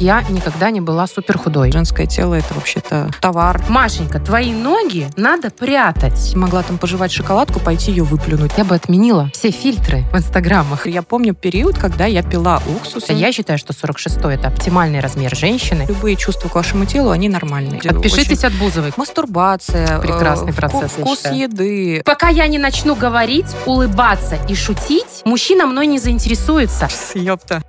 Я никогда не была супер худой. Женское тело это вообще-то товар. Машенька, твои ноги надо прятать. Могла там пожевать шоколадку, пойти ее выплюнуть. Я бы отменила все фильтры в инстаграмах. Я помню период, когда я пила уксус. Я считаю, что 46 это оптимальный размер женщины. Любые чувства к вашему телу, они нормальные. Отпишитесь Очень... от Бузовой. Мастурбация. Прекрасный э, процесс, вку- я Вкус еды. Пока я не начну говорить, улыбаться и шутить, мужчина мной не заинтересуется. Ёпта.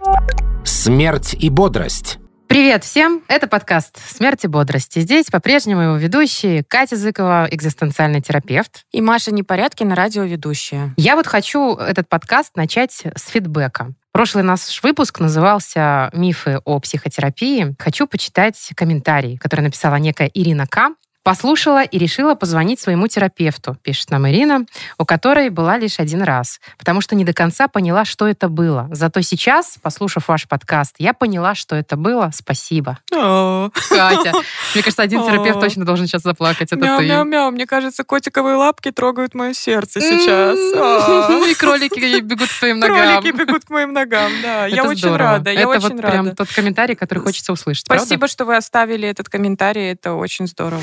Смерть и бодрость. Привет всем! Это подкаст «Смерть и бодрость». И здесь по-прежнему его ведущие Катя Зыкова, экзистенциальный терапевт. И Маша Непорядкина, радиоведущая. Я вот хочу этот подкаст начать с фидбэка. Прошлый наш выпуск назывался «Мифы о психотерапии». Хочу почитать комментарий, который написала некая Ирина К. Послушала и решила позвонить своему терапевту, пишет нам Ирина, у которой была лишь один раз, потому что не до конца поняла, что это было. Зато сейчас, послушав ваш подкаст, я поняла, что это было. Спасибо. Катя, мне кажется, один терапевт точно должен сейчас заплакать. Это ты. Мяу-мяу-мяу. Мне кажется, котиковые лапки трогают мое сердце М-м-м. сейчас. И кролики бегут к твоим ногам. Кролики бегут к моим ногам, да. Я очень рада, я Это очень вот прям тот комментарий, который хочется услышать. Спасибо, что вы оставили этот комментарий, это очень здорово.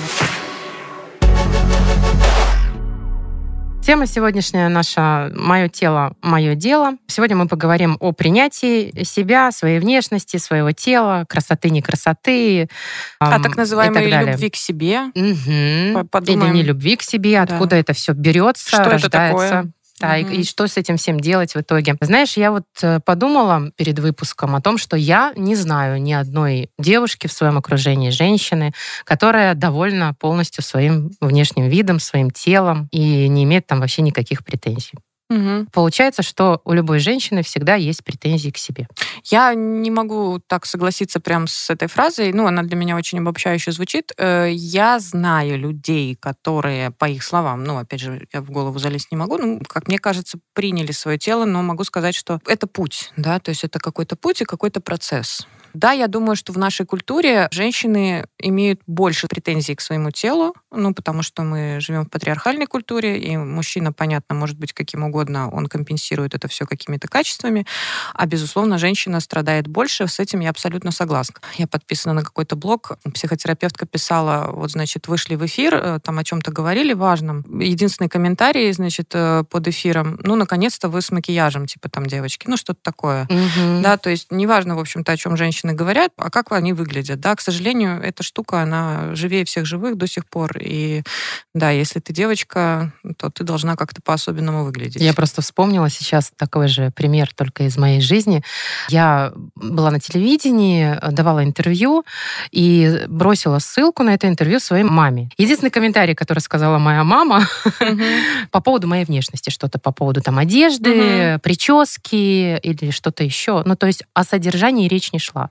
Тема сегодняшняя наша «Мое тело, мое дело». Сегодня мы поговорим о принятии себя, своей внешности, своего тела, красоты, не красоты. А так называемой далее. любви к себе. По- подумаем. Или не любви к себе, откуда это все берется, Что это рождается. такое? Да, и- Мгм. и, что с этим всем делать в итоге? Знаешь, я вот э, подумала перед выпуском о том, что я не знаю ни одной девушки в своем окружении, женщины, которая довольна полностью своим внешним видом, своим телом и не имеет там вообще никаких претензий. Мгм. Получается, что у любой женщины всегда есть претензии к себе. Я не могу так согласиться прям с этой фразой. Ну, она для меня очень обобщающе звучит. Э, Я знаю людей, которые, по их словам, ну, опять же, я в голову залезть не могу, ну, как мне кажется, приняли свое тело, но могу сказать, что это путь, да, то есть это какой-то путь и какой-то процесс. Да, я думаю, что в нашей культуре женщины имеют больше претензий к своему телу, ну, потому что мы живем в патриархальной культуре, и мужчина, понятно, может быть каким угодно, он компенсирует это все какими-то качествами, а, безусловно, женщина страдает больше, с этим я абсолютно согласна. Я подписана на какой-то блог, психотерапевтка писала, вот, значит, вышли в эфир, э, там о чем-то говорили важном. Единственный комментарий, значит, э, под эфиром, ну, наконец-то вы с макияжем, типа там, девочки, ну, что-то такое. Да, то есть неважно, в общем-то, о чем женщины говорят, а как они выглядят. Да, к сожалению, эта штука, она живее всех живых до сих пор. И да, если ты девочка, то ты должна как-то по-особенному выглядеть. Я просто вспомнила сейчас такой же пример только из моей жизни. Я была на телевидении, давала интервью и бросила ссылку на это интервью своей маме. Единственный комментарий, который сказала моя мама по поводу моей внешности, что-то по поводу там одежды, прически или что-то еще. Ну, то есть о содержании речь не шла,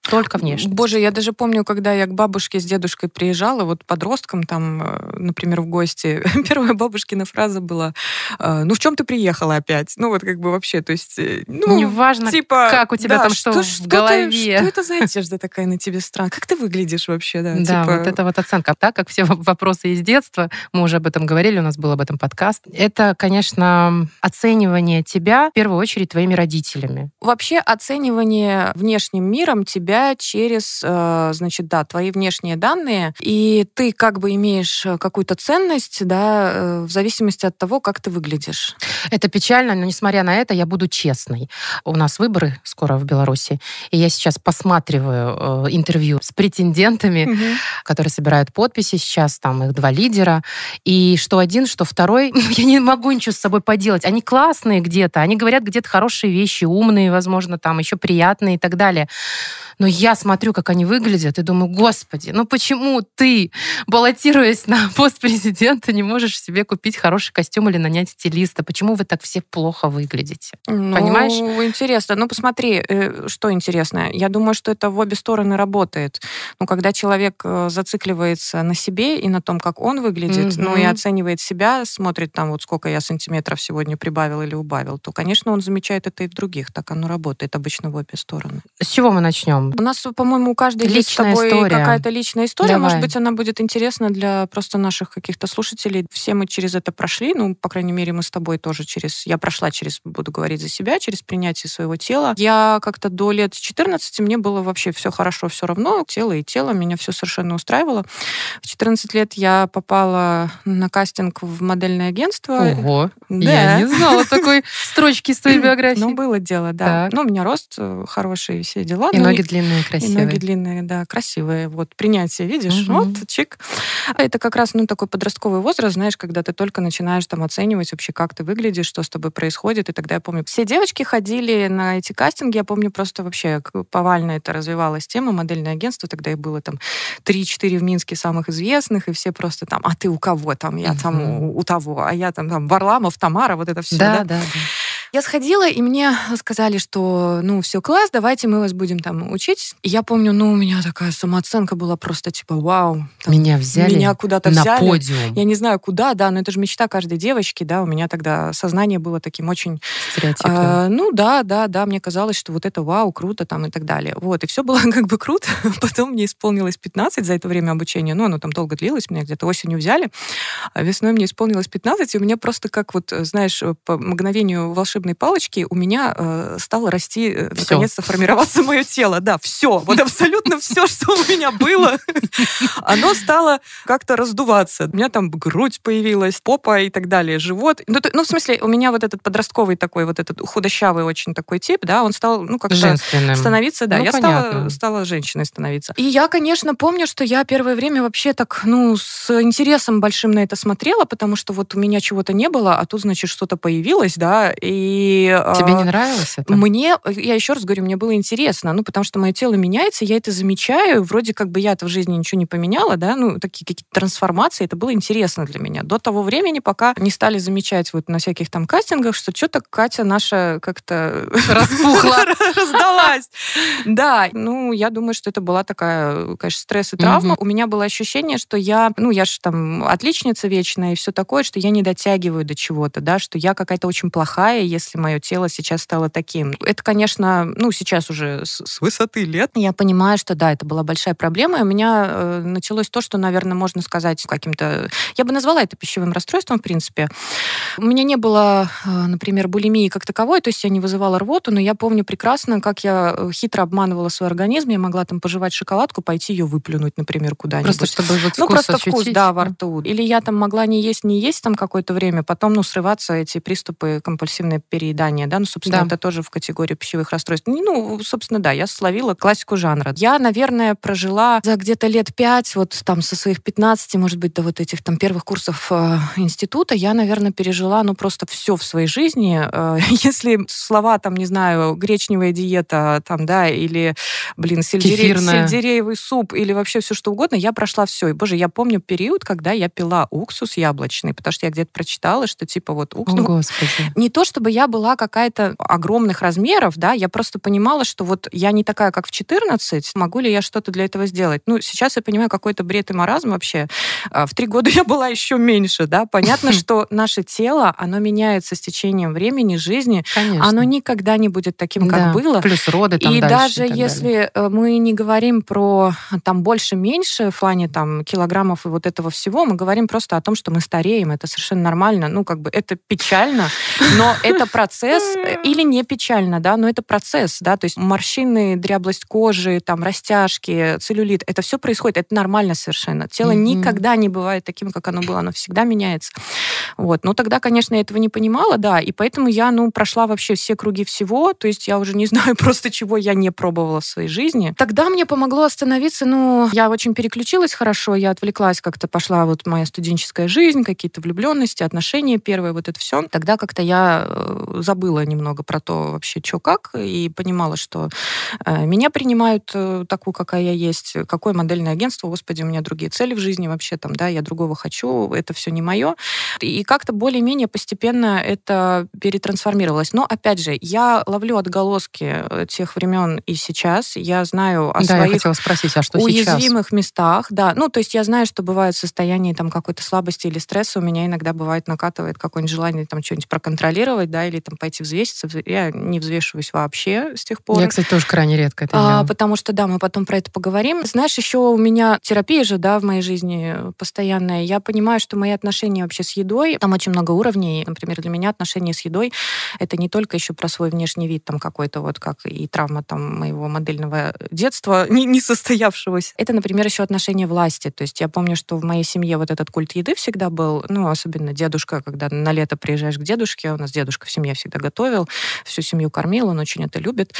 только внешность. Боже, я даже помню, когда я к бабушке с дедушкой приезжала, вот подростком там, э, например, в гости, первая бабушкина фраза была, э, ну в чем ты приехала опять? Ну вот как бы вообще, то есть, э, ну, Неважно, типа, как у тебя да, там что, в ты- голове. что это за одежда такая на тебе странная? Как ты выглядишь вообще, да? Да, типа, вот это вот оценка. Так как все вопросы из детства, мы уже об этом говорили, у нас был об этом подкаст. Это, конечно, оценивание тебя в первую очередь твоими родителями. Вообще оценивание внешним миром тебя через, э, значит, да, твои внешние данные, и ты как бы имеешь э, какую-то ценность, да, э, в зависимости от того, как ты выглядишь. Это печально, но несмотря на это, я буду честной. У нас выборы скоро в Беларуси, и я сейчас посматриваю интервью с претендентами, которые собирают подписи сейчас, там их два лидера, и что один, что второй, я не могу ничего с собой поделать. Они классные где-то, они говорят где-то хорошие вещи, умные, возможно, там еще приятные и так далее. Но я смотрю, как они выглядят, и думаю, господи, ну почему ты, баллотируясь на пост президента, не можешь себе купить хороший костюм или нанять стилиста? Почему вы так все плохо выглядите? Ну, Понимаешь? интересно. Ну, посмотри, э, что интересно. Я думаю, что это в обе стороны работает. Ну, когда человек э, зацикливается на себе и на том, как он выглядит, ну, и оценивает себя, смотрит там, вот сколько я сантиметров сегодня прибавил или убавил, то, конечно, он замечает это и в других. Так оно работает обычно в обе стороны. С чего мы начнем? У нас, по-моему, у каждой есть с Личная тобой история. какая-то личная история. Давай. Может быть, она будет интересна для просто наших каких-то слушателей. Все мы через это прошли. Ну, по крайней мере, мы с тобой тоже через... Я прошла через, буду говорить за себя, через принятие своего тела. Я как-то до лет 14 мне было вообще все хорошо, все равно. Тело и тело меня все совершенно устраивало. В 14 лет я попала на кастинг в модельное агентство. Ого, Да. я не знала такой строчки из твоей биографии. Ну, было дело, да. Так. Ну, у меня рост э, хороший, все дела. И ноги длинные, И красивые. ноги длинные, да, красивые. Вот, принятие, видишь? Мгм. Вот, чик. А Это как раз, ну, такой подростковый возраст, знаешь, когда ты только начинаешь там оценивать вообще, как ты выглядишь, что с тобой происходит. И тогда я помню, все девочки ходили на эти кастинги. Я помню просто вообще, повально это развивалась тема, модельное агентство. Тогда их было там 3-4 в Минске самых известных, и все просто там, а ты у кого там? Я там Мгм. у, у того, а я там, там Варламов, Тамара, вот это все. Да, да, да. Я сходила, и мне сказали, что, ну, все, класс, давайте мы вас будем там учить. И я помню, ну, у меня такая самооценка была просто типа, вау. там, Меня взяли меня куда-то на взяли. подиум. Я не знаю, куда, да, но это же мечта каждой девочки, да, у меня тогда сознание было таким очень... Стереотипы. а, ну, да, да, да, мне казалось, что вот это вау, круто там и так далее. Вот, и все было как бы круто. Потом мне исполнилось 15 за это время обучения, ну, оно там долго длилось, меня где-то осенью взяли, а весной мне исполнилось 15, и у меня просто как вот, э, знаешь, э, по мгновению волшебной палочки у меня э, стало расти, э, наконец-то формироваться мое тело. Да, все, вот абсолютно все, что у меня было, оно стало как-то раздуваться. У меня там грудь появилась, попа и так далее, живот. Ну, то- ну, в смысле, у меня вот этот подростковый такой, вот этот худощавый очень такой тип, да, он стал, ну, как-то становиться, да, Ну, я понятно. стала, стала женщиной становиться. И я, конечно, помню, что я первое время вообще так, ну, с интересом большим на это смотрела, потому что вот у меня чего-то не было, а тут, значит, что-то появилось, да, и... Тебе а, не нравилось это? мне, я еще раз говорю, мне было интересно, ну, потому что мое тело меняется, я это замечаю, вроде как бы я-то в жизни ничего не поменяла, да, ну, такие какие-то трансформации, это было интересно для меня. До того времени, пока не стали замечать вот на всяких там кастингах, что что-то Катя наша как-то Распухла. раздалась. Да, ну, я думаю, что это была такая, конечно, стресс и травма. У меня было ощущение, что я, ну, я же там отличница вечная и все такое, что я не дотягиваю до чего-то, да, что я какая-то очень плохая, если мое тело сейчас стало таким. Это, конечно, ну, сейчас уже с, с высоты лет я понимаю, что да, это была большая проблема. И у меня э, началось то, что, наверное, можно сказать каким-то... Я бы назвала это пищевым расстройством, в принципе. У меня не было, э, например, булимии как таковой, то есть я не вызывала рвоту, но я помню прекрасно, как я э, хитро обманывала свой организм. Я могла там пожевать шоколадку, пойти ее выплюнуть, например, куда-нибудь. Просто чтобы вот Ну, вкус просто вкус, ощутить. да, во рту. Или я там могла не есть, не есть там какое-то время, потом, ну, срываться эти приступы компульсивное переедание, да, ну, собственно, Да. это тоже в категории пищевых расстройств. Ну, собственно, да, я словила классику жанра. Я, наверное, прожила за где-то лет пять, вот там со своих 15, может быть, до вот этих там первых курсов э, института, я, наверное, пережила, ну, просто все в своей жизни. Э, если слова, там, не знаю, гречневая диета, там, да, или, блин, сельдерей, сельдереевый суп, или вообще все что угодно, я прошла все. И, боже, я помню период, когда я пила уксус яблочный, потому что я где-то прочитала, что типа вот О, уксус... ну, Господи. не то чтобы я была какая-то огромных размеров, да, я просто понимала, что вот я не такая, как в 14, могу ли я что-то для этого сделать? Ну, сейчас я понимаю, какой-то бред и маразм вообще. А, В три года я была еще меньше, да. Понятно, что наше тело, оно меняется с течением времени, жизни. Конечно. Оно никогда не будет таким, как Да. было. Плюс роды там и дальше даже и если далее. э, мы не говорим про э, там больше-меньше в плане там килограммов и вот этого всего, мы говорим просто о том, что мы стареем. Это совершенно нормально. Ну, как бы это печально, но это процесс, э, или не печально, да, но это процесс, да, то есть морщины, дряблость кожи, там, растяжки, целлюлит, это все происходит, это нормально совершенно. Тело никогда не бывает таким, как оно было, оно всегда меняется. Вот. Но тогда, конечно, я этого не понимала, да, и поэтому я, ну, прошла вообще все круги всего, то есть я уже не знаю просто, чего я не пробовала в своей жизни. Тогда мне помогло остановиться, ну, я очень переключилась хорошо, я отвлеклась как-то, пошла вот моя студенческая жизнь, какие-то влюбленности, отношения первые, вот это все. Тогда как-то я э, забыла немного про то вообще, что как, и понимала, что э, меня принимают э, такую, какая я есть, какое модельное агентство, господи, у меня другие цели в жизни вообще там, да, я другого хочу, это все не мое. И и как-то более-менее постепенно это перетрансформировалось. Но, опять же, я ловлю отголоски э, тех времен и сейчас. Я знаю о да, своих я хотела спросить, а что уязвимых сейчас? местах. Да, ну, то есть я знаю, что бывает состояние там какой-то слабости или стресса. У меня иногда бывает накатывает какое-нибудь желание там что-нибудь проконтролировать, да, или там пойти взвеситься. Я не взвешиваюсь вообще с тех пор. Я, кстати, тоже крайне редко это а, делаю. Потому что, да, мы потом про это поговорим. Знаешь, еще у меня терапия же, да, в моей жизни постоянная. Я понимаю, что мои отношения вообще с едой, там очень много уровней. Например, для меня отношения с едой это не только еще про свой внешний вид там какой-то вот как и травма там моего модельного детства не, не состоявшегося. Это, например, еще отношения власти. То есть я помню, что в моей семье вот этот культ еды всегда был, ну, особенно дедушка, когда на лето приезжаешь к дедушке, у нас дедушка в семье всегда готовил, всю семью кормил, он очень это любит.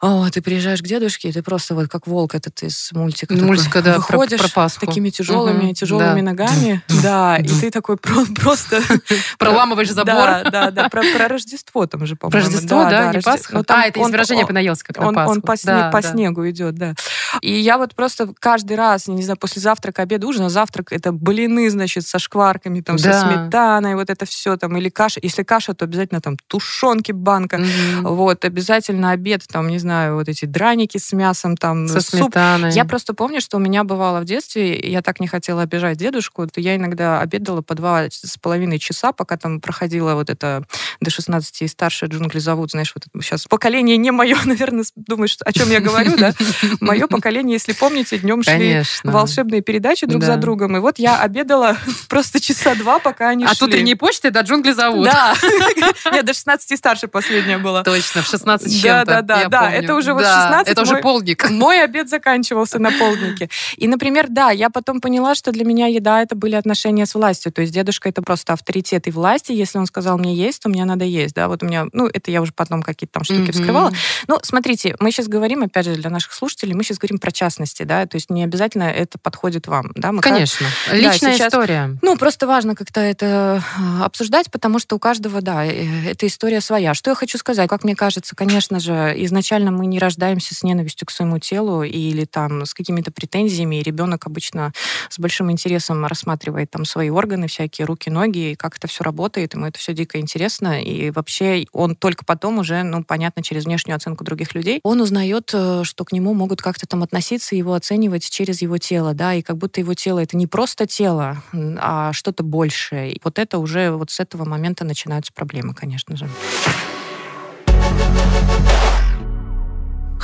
О, ты приезжаешь к дедушке, и ты просто вот как волк этот из мультика. Мультика, да, выходишь про, про Пасху. такими тяжелыми, угу, тяжелыми да. ногами, да, и ты такой просто... Проламываешь забор. Да, да, да, про, про Рождество там же, по-моему. Про Рождество, да, да не Пасха? А, это из выражения понаелся, как на он, Пасху. Он по, да, по да. снегу идет, да. И я вот просто каждый раз, не знаю, после завтрака, обеда, ужина, завтрак это блины, значит, со шкварками, там, Да. со сметаной, вот это все там, или каша. Если каша, то обязательно там тушенки банка. Мгм. Вот, обязательно обед, там, не знаю, вот эти драники с мясом, там, Со суп. сметаной. Я просто помню, что у меня бывало в детстве, я так не хотела обижать дедушку, то я иногда обедала по два с половиной часа, пока там проходила вот это до 16 и старше джунгли зовут, знаешь, вот это сейчас поколение не мое, наверное, думаешь, о чем я говорю, да? Мое поколение, если помните, днем шли волшебные передачи друг за другом, и вот я обедала просто часа два, пока они От шли. утренней почты до джунгли зовут. Да. Нет, до 16 и старше последняя была. Точно, в 16 с Да, чем-то. да, да, я да, это уже вот Да, 16 Это уже полдник. Мой обед заканчивался на полднике. И, например, да, я потом поняла, что для меня еда это были отношения с властью. То есть дедушка это просто авторитет и власти. Если он сказал мне есть, то мне надо есть. Да, вот у меня, ну, это я уже потом какие-то там штуки Мгм. вскрывала. Ну, смотрите, мы сейчас говорим, опять же, для наших слушателей, мы сейчас говорим про частности, да, то есть не обязательно это подходит вам, да. Мы как- Конечно. Личная сейчас- история. ну, просто важно как-то это э, обсуждать, потому что у каждого, да, э, эта история своя. Что я хочу сказать? Как мне кажется, конечно же, изначально мы не рождаемся с ненавистью к своему телу или там с какими-то претензиями, и ребенок обычно с большим интересом рассматривает там свои органы, всякие руки, ноги, и как это все работает, ему это все дико интересно, и вообще он только потом уже, ну, понятно, через внешнюю оценку других людей, он узнает, э, что к нему могут как-то там относиться, его оценивать через его тело, да, и как будто его тело это не просто тело, а что-то большее. И вот это уже вот с этого момента начинаются проблемы, конечно же.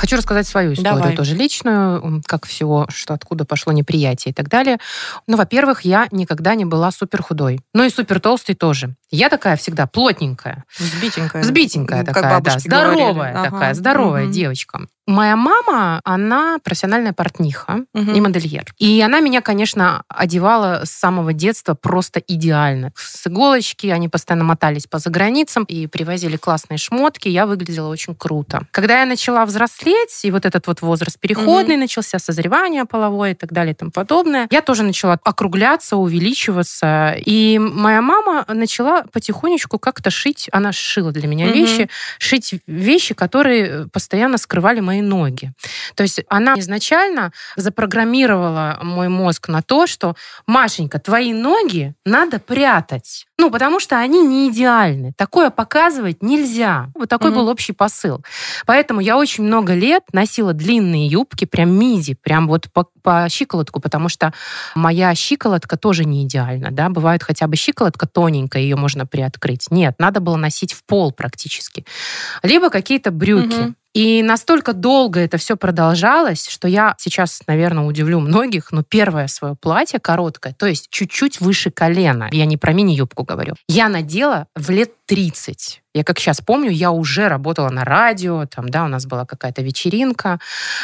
Хочу рассказать свою историю, Давай. тоже личную, как всего, что откуда пошло неприятие и так далее. Ну, во-первых, я никогда не была супер худой. Ну и супер толстой тоже. Я такая всегда плотненькая, Взбитенькая. взбитенькая Ну, такая, да, говорили. здоровая Ага. такая, здоровая Мгм. девочка. Моя мама, она профессиональная портниха Мгм. и модельер. И она меня, конечно, одевала с самого детства просто идеально. С иголочки, они постоянно мотались по заграницам и привозили классные шмотки. Я выглядела очень круто. Когда я начала взрослеть, и вот этот вот возраст переходный начался, созревание половое и так далее и тому подобное, я тоже начала округляться, увеличиваться. И моя мама начала потихонечку как-то шить, она шила для меня Мгм. вещи, шить вещи, которые постоянно скрывали мои ноги. То есть она изначально запрограммировала мой мозг на то, что Машенька, твои ноги надо прятать. Ну, потому что они не идеальны. Такое показывать нельзя. Вот такой Мгм. был общий посыл. Поэтому я очень много лет носила длинные юбки, прям миди, прям вот по, по щиколотку, потому что моя щиколотка тоже не идеальна, да, бывает хотя бы щиколотка тоненькая, ее можно приоткрыть. Нет, надо было носить в пол практически. Либо какие-то брюки. Мгм. И настолько долго это все продолжалось, что я сейчас, наверное, удивлю многих, но первое свое платье короткое, то есть чуть-чуть выше колена, я не про мини-юбку говорю, я надела в лет 30. Я как сейчас помню, я уже работала на радио, там, да, у нас была какая-то вечеринка.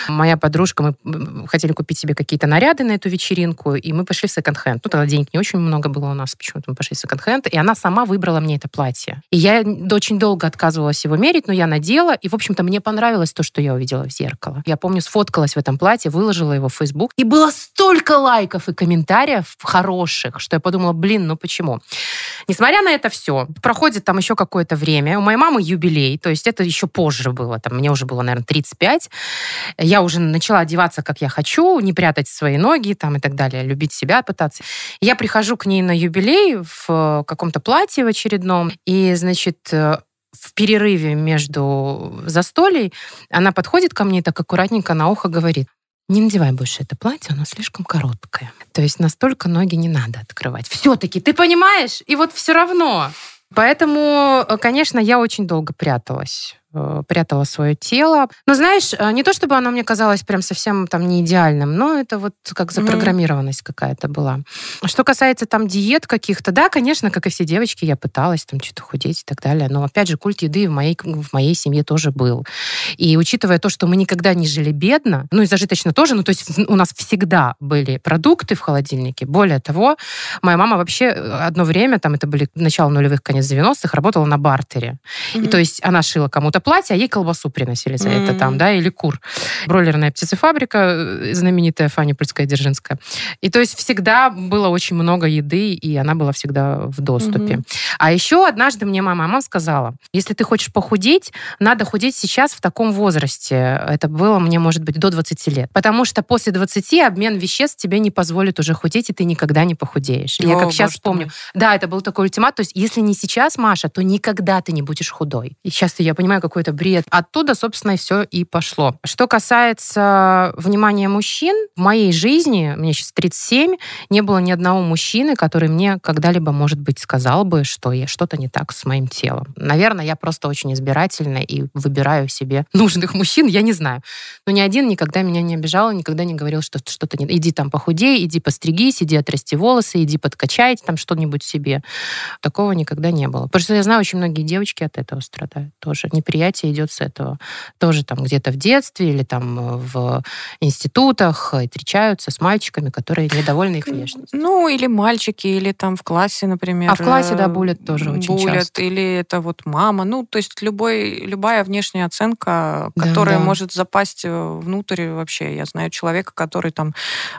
Моя подружка, мы хотели купить себе какие-то наряды на эту вечеринку, и мы пошли в секонд-хенд. Ну, тогда денег не очень много было у нас, почему-то мы пошли в секонд-хенд, и она сама выбрала мне это платье. И я очень долго отказывалась его мерить, но я надела, и, в общем-то, мне понравилось то, что я увидела в зеркало. Я помню, сфоткалась в этом платье, выложила его в Facebook, и было столько лайков и комментариев хороших, что я подумала, блин, ну почему? Несмотря на это все, проходит там еще какое-то время. У моей мамы юбилей, то есть это еще позже было. Там, мне уже было, наверное, 35. Я уже начала одеваться, как я хочу, не прятать свои ноги там и так далее, любить себя пытаться. Я прихожу к ней на юбилей в э, каком-то платье в очередном, и, значит, э, в перерыве между застолий она подходит ко мне так аккуратненько на ухо говорит, не надевай больше это платье, оно слишком короткое. То есть настолько ноги не надо открывать. Все-таки, ты понимаешь? И вот все равно. Поэтому, э, конечно, я очень долго пряталась прятала свое тело. Но знаешь, э, не то чтобы оно мне казалось прям совсем там не идеальным, но это вот как запрограммированность mm-hmm. какая-то была. Что касается там диет каких-то, да, конечно, как и все девочки, я пыталась там что-то худеть и так далее. Но опять же, культ еды в моей, в моей семье тоже был. И учитывая то, что мы никогда не жили бедно, ну и зажиточно тоже, ну то есть у нас всегда были продукты в холодильнике. Более того, моя мама вообще э, одно время, там это были начало нулевых, конец 90-х, работала на бартере. Mm-hmm. И то есть она шила кому-то это платье, а ей колбасу приносили за mm-hmm. это там, да, или кур. Бройлерная птицефабрика, э, знаменитая Фаня Польская-Дзержинская. И то есть всегда было очень много еды, и она была всегда в доступе. Mm-hmm. А еще однажды мне моя мама сказала, если ты хочешь похудеть, надо худеть сейчас в таком возрасте. Это было мне, может быть, до 20 лет. Потому что после 20 обмен веществ тебе не позволит уже худеть, и ты никогда не похудеешь. О, я как сейчас помню. Мой. Да, это был такой ультимат. То есть если не сейчас, Маша, то никогда ты не будешь худой. И сейчас я понимаю, какой-то бред. Оттуда, собственно, все и пошло. Что касается внимания мужчин, в моей жизни, мне сейчас 37, не было ни одного мужчины, который мне когда-либо, может быть, сказал бы, что я что-то не так с моим телом. Наверное, я просто очень избирательна и выбираю себе нужных мужчин, я не знаю. Но ни один никогда меня не обижал, никогда не говорил, что что-то не... Иди там похудей, иди постригись, иди отрасти волосы, иди подкачайте там что-нибудь себе. Такого никогда не было. Потому что я знаю, очень многие девочки от этого страдают тоже. Неприятно восприятие идет с этого. Тоже там где-то в детстве или там э, в институтах встречаются с мальчиками, которые недовольны их внешностью. Ну, или мальчики, или там в классе, например. А в классе, да, булят тоже очень булят, часто. Или это вот мама. Ну, то есть любой, любая внешняя оценка, которая да, да. может запасть э, внутрь вообще. Я знаю человека, который там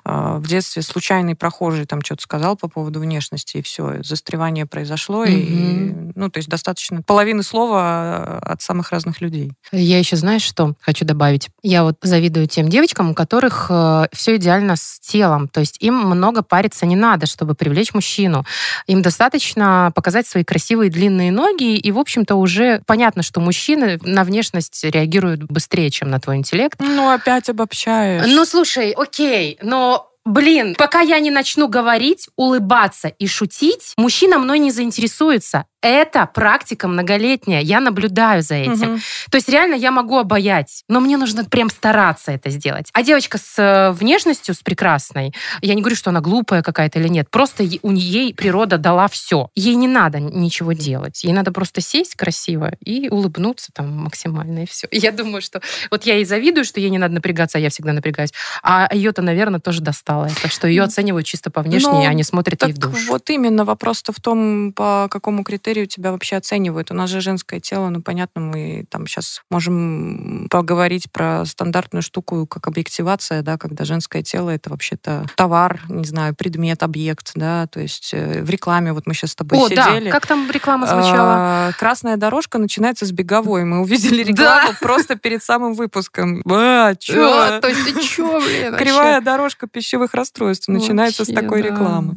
э, в детстве случайный прохожий там что-то сказал по поводу внешности, и все, застревание произошло. Mm-hmm. И, ну, то есть достаточно половины слова от самых самых разных людей. Я еще, знаешь, что хочу добавить? Я вот завидую тем девочкам, у которых э, все идеально с телом. То есть им много париться не надо, чтобы привлечь мужчину. Им достаточно показать свои красивые длинные ноги, и, в общем-то, уже понятно, что мужчины на внешность реагируют быстрее, чем на твой интеллект. Ну, опять обобщаешь. Ну, слушай, окей, но Блин, пока я не начну говорить, улыбаться и шутить, мужчина мной не заинтересуется это практика многолетняя. Я наблюдаю за этим. Угу. То есть реально я могу обаять, но мне нужно прям стараться это сделать. А девочка с э, внешностью, с прекрасной, я не говорю, что она глупая какая-то или нет, просто у нее природа дала все. Ей не надо ничего делать. Ей надо просто сесть красиво и улыбнуться там максимально, и все. я думаю, что вот я ей завидую, что ей не надо напрягаться, а я всегда напрягаюсь. А ее-то, наверное, тоже достало это, что ее оценивают чисто по внешней, но, а не смотрят ей в душу. Вот именно вопрос-то в том, по какому критерию критерию тебя вообще оценивают? У нас же женское тело, ну, понятно, мы там сейчас можем поговорить про стандартную штуку, как объективация, да, когда женское тело — это вообще-то товар, не знаю, предмет, объект, да, то есть э, в рекламе вот мы сейчас с тобой О, сидели. Да. Как там реклама звучала? А, красная дорожка начинается с беговой. Мы увидели рекламу просто перед самым выпуском. А, чё? То есть чё, блин? Кривая дорожка пищевых расстройств начинается с такой рекламы.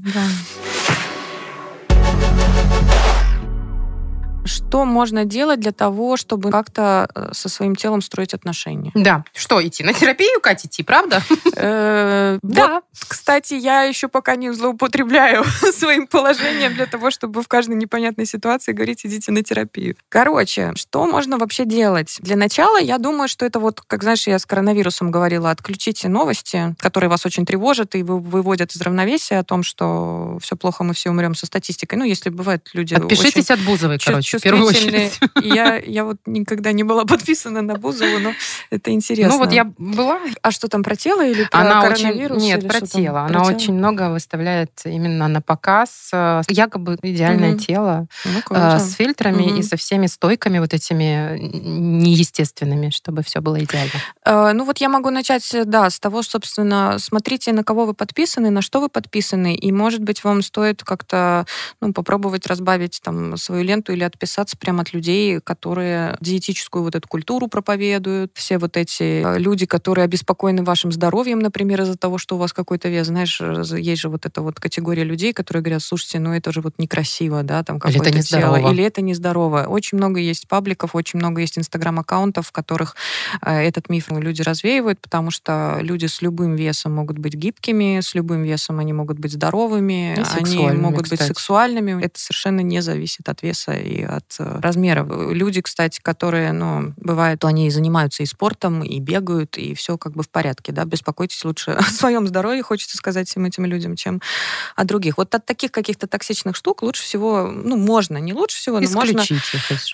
Что можно делать для того, чтобы как-то э, со своим телом строить отношения? Да. Что, идти на терапию, Катя, идти, правда? Э, да. Кстати, я еще пока не злоупотребляю своим положением для того, чтобы в каждой непонятной ситуации говорить, идите на терапию. Короче, что можно вообще делать? Для начала, я думаю, что это вот, как знаешь, я с коронавирусом говорила, отключите новости, которые вас очень тревожат и выводят из равновесия о том, что все плохо, мы все умрем со статистикой. Ну, если бывает люди... Отпишитесь от Бузовой, короче чувствительные. Я, я вот никогда не была подписана на Бузову, но это интересно. Ну вот я была. А что там про тело или про Она коронавирус? Очень, нет, про тело. Она про очень тело? много выставляет именно на показ. Э, якобы идеальное угу. тело ну, э, с фильтрами угу. и со всеми стойками вот этими неестественными, чтобы все было идеально. Э, ну вот я могу начать, да, с того, собственно, смотрите, на кого вы подписаны, на что вы подписаны, и, может быть, вам стоит как-то ну, попробовать разбавить там свою ленту или отписаться начинается прямо от людей, которые диетическую вот эту культуру проповедуют, все вот эти э, люди, которые обеспокоены вашим здоровьем, например, из-за того, что у вас какой-то вес. Знаешь, есть же вот эта вот категория людей, которые говорят, слушайте, ну это же вот некрасиво, да, там какое-то тело. Или это нездорово. Очень много есть пабликов, очень много есть инстаграм-аккаунтов, в которых э, этот миф люди развеивают, потому что люди с любым весом могут быть гибкими, с любым весом они могут быть здоровыми, они могут кстати. быть сексуальными. Это совершенно не зависит от веса и от э, размера. Люди, кстати, которые, ну, бывает, то они занимаются и спортом, и бегают, и все как бы в порядке, да, беспокойтесь лучше о своем здоровье, хочется сказать всем этим людям, чем о других. Вот от таких каких-то токсичных штук лучше всего, ну, можно, не лучше всего, но Исключить можно... их жизни,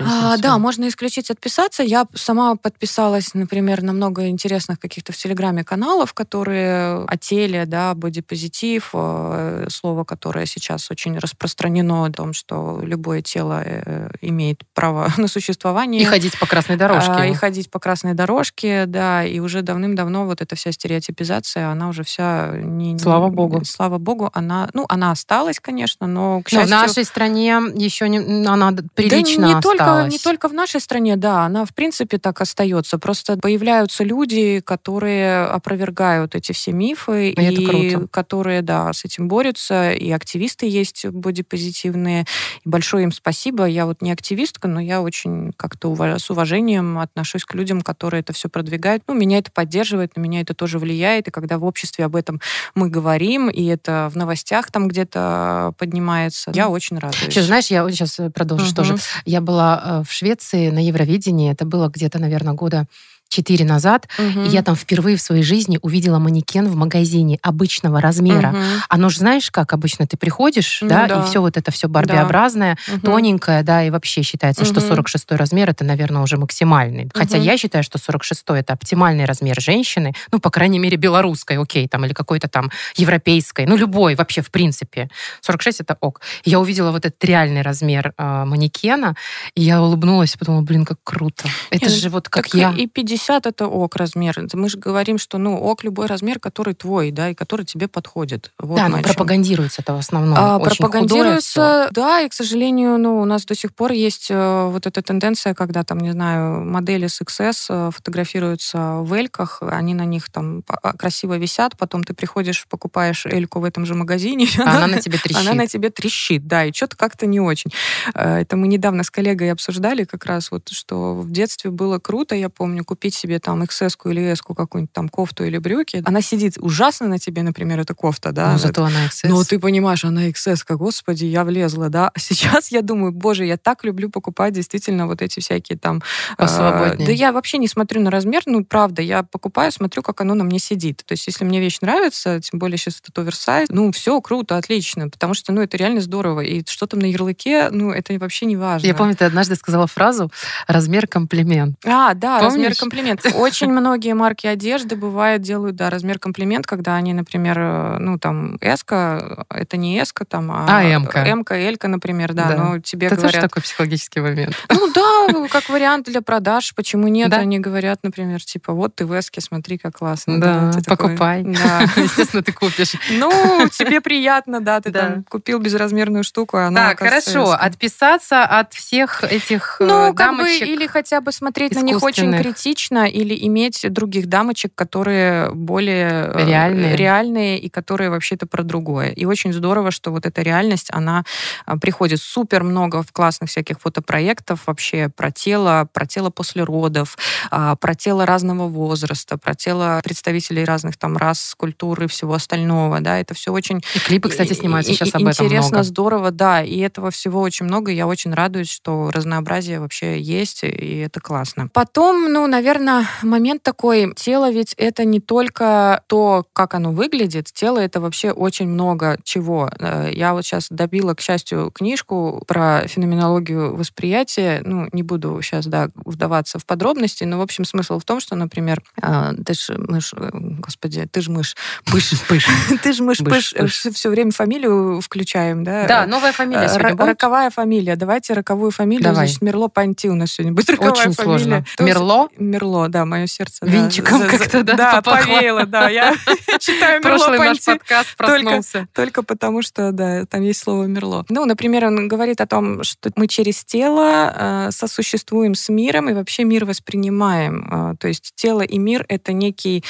А, да, можно исключить, отписаться. Я сама подписалась, например, на много интересных каких-то в Телеграме каналов, которые о теле, да, бодипозитив, э, слово, которое сейчас очень распространено о том, что любое тело э, имеет право на существование. И ходить по красной дорожке. А, и ходить по красной дорожке, да, и уже давным-давно вот эта вся стереотипизация, она уже вся не... не- Слава богу. Слава богу, она, ну, она осталась, конечно, но, к Но в счастью... нашей стране еще не, она прилично да не только, осталась. не только в нашей стране, да, она в принципе так остается. Просто появляются люди, которые опровергают эти все мифы, И и которые, да, с этим борются, и активисты есть бодипозитивные. И большое им спасибо. Я вот не активистка, но я очень как-то уваж- с уважением отношусь к людям, которые это все продвигают. Ну, меня это поддерживает, на меня это тоже влияет. И когда в обществе об этом мы говорим, и это в новостях там где-то поднимается, я очень радуюсь. Еще, знаешь, я вот сейчас продолжу Мгм. тоже. Я была э, в Швеции на Евровидении. Это было где-то, наверное, года четыре назад. Мгм. И я там впервые в своей жизни увидела манекен в магазине обычного размера. Мгм. Оно же, знаешь, как обычно ты приходишь, Ну да, да. и все вот это все барбиобразное, Мгм. тоненькое, да, и вообще считается, что Мгм. 46 размер это, наверное, уже максимальный. Хотя Мгм. я считаю, что 46 это оптимальный размер женщины, ну, по крайней мере, белорусской, окей, там, или какой-то там европейской, ну, любой вообще, в принципе. 46 это ок. Я увидела вот этот реальный размер э, манекена, и я улыбнулась, подумала, блин, как круто. Это Не, же вот как я. И 50 это ок размер. Мы же говорим, что ну ок любой размер, который твой, да, и который тебе подходит. Вот да, но пропагандируется это в основном. А, пропагандируется, да, и, к сожалению, ну, у нас до сих пор есть э, вот эта тенденция, когда там, не знаю, модели с XS э, фотографируются в эльках, они на них там а, красиво висят, потом ты приходишь, покупаешь эльку в этом же магазине, А она на тебе трещит. Она на тебе трещит, да, и что-то как-то не очень. Э, Это мы недавно с коллегой обсуждали как раз вот, что в детстве было круто, я помню, купить себе там XS или S какую-нибудь там кофту или брюки. Она сидит ужасно на тебе, например, эта кофта, да. Ну, зато она XS. Ну, ты понимаешь, она XS, как, господи, я влезла, да. А сейчас я думаю, боже, я так люблю покупать действительно вот эти всякие там... э, Посвободнее. да я вообще не смотрю на размер, ну, правда, я покупаю, смотрю, как оно на мне сидит. То есть, если мне вещь нравится, тем более сейчас этот оверсайз, ну, все круто, отлично, потому что, ну, это реально здорово. И что там на ярлыке, ну, это вообще не важно. Я помню, ты однажды сказала фразу «размер комплимент». А, да, размер Помнишь? Комплимент. Очень многие марки одежды бывает делают, да, размер комплимент, когда они, например, э, ну там эска, это не эска там, а, А М-ка. М-ка, Элька, например, да, Да. но тебе Это тоже говорят, такой психологический момент. ну да, как вариант для продаж, почему нет? Да. Они говорят, например, типа, вот ты в эске, смотри, как классно. Да, такой, покупай. Да. Естественно, ты купишь. Ну, тебе приятно, да, ты Да. там купил безразмерную штуку, а она Так, хорошо. эска. Отписаться от всех этих э, Ну, как бы, или хотя бы смотреть на них очень искусственных. Критично, или иметь других дамочек, которые более э, Реальные. реальные и которые вообще-то про другое. И очень здорово, что вот эта реальность, она а, приходит супер много в классных всяких фотопроектов вообще про тело, про тело после родов, а, про тело разного возраста, про тело представителей разных там рас, культур и всего остального, да, это все очень И клипы, кстати, снимаются и- сейчас и- об этом Интересно, много. здорово, да. И этого всего очень много. Я очень радуюсь, что разнообразие вообще есть, и это классно. Потом, ну, наверное, момент такой. Тело ведь это не только то, как оно выглядит. Тело это вообще очень много чего. Э, Я вот сейчас добила, к счастью, книжку про феноменологию восприятия. Ну, не буду сейчас, да, вдаваться в подробности, но, в общем, смысл в том, что, например, э, ты ж мышь, э, господи, ты ж мышь, пыш, пыш, ты ж мышь, Пыш, все время фамилию включаем, да? Да, новая фамилия сегодня. Роковая фамилия. Давайте роковую фамилию. Давай. Значит, Мерло Панти у нас сегодня будет роковая Очень фамилия. сложно. То есть Мерло? Мерло Мерло, да, мое сердце. Винчиком как-то, да, Да, повеяло, да. Я читаю Мерло Прошлый наш подкаст проснулся. Только потому, что, да, там есть слово Мерло. Ну, например, он говорит о том, что мы через тело э, сосуществуем с миром и вообще мир воспринимаем. Э, то есть тело и мир — это некий,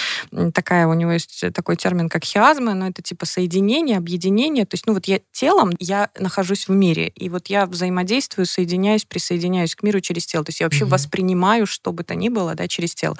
такая у него есть такой термин, как хиазма, но это типа соединение, объединение. То есть, ну вот я телом, я нахожусь в мире, и вот я взаимодействую, соединяюсь, присоединяюсь к миру через тело. То есть я вообще воспринимаю, что бы то ни было, да, через тело.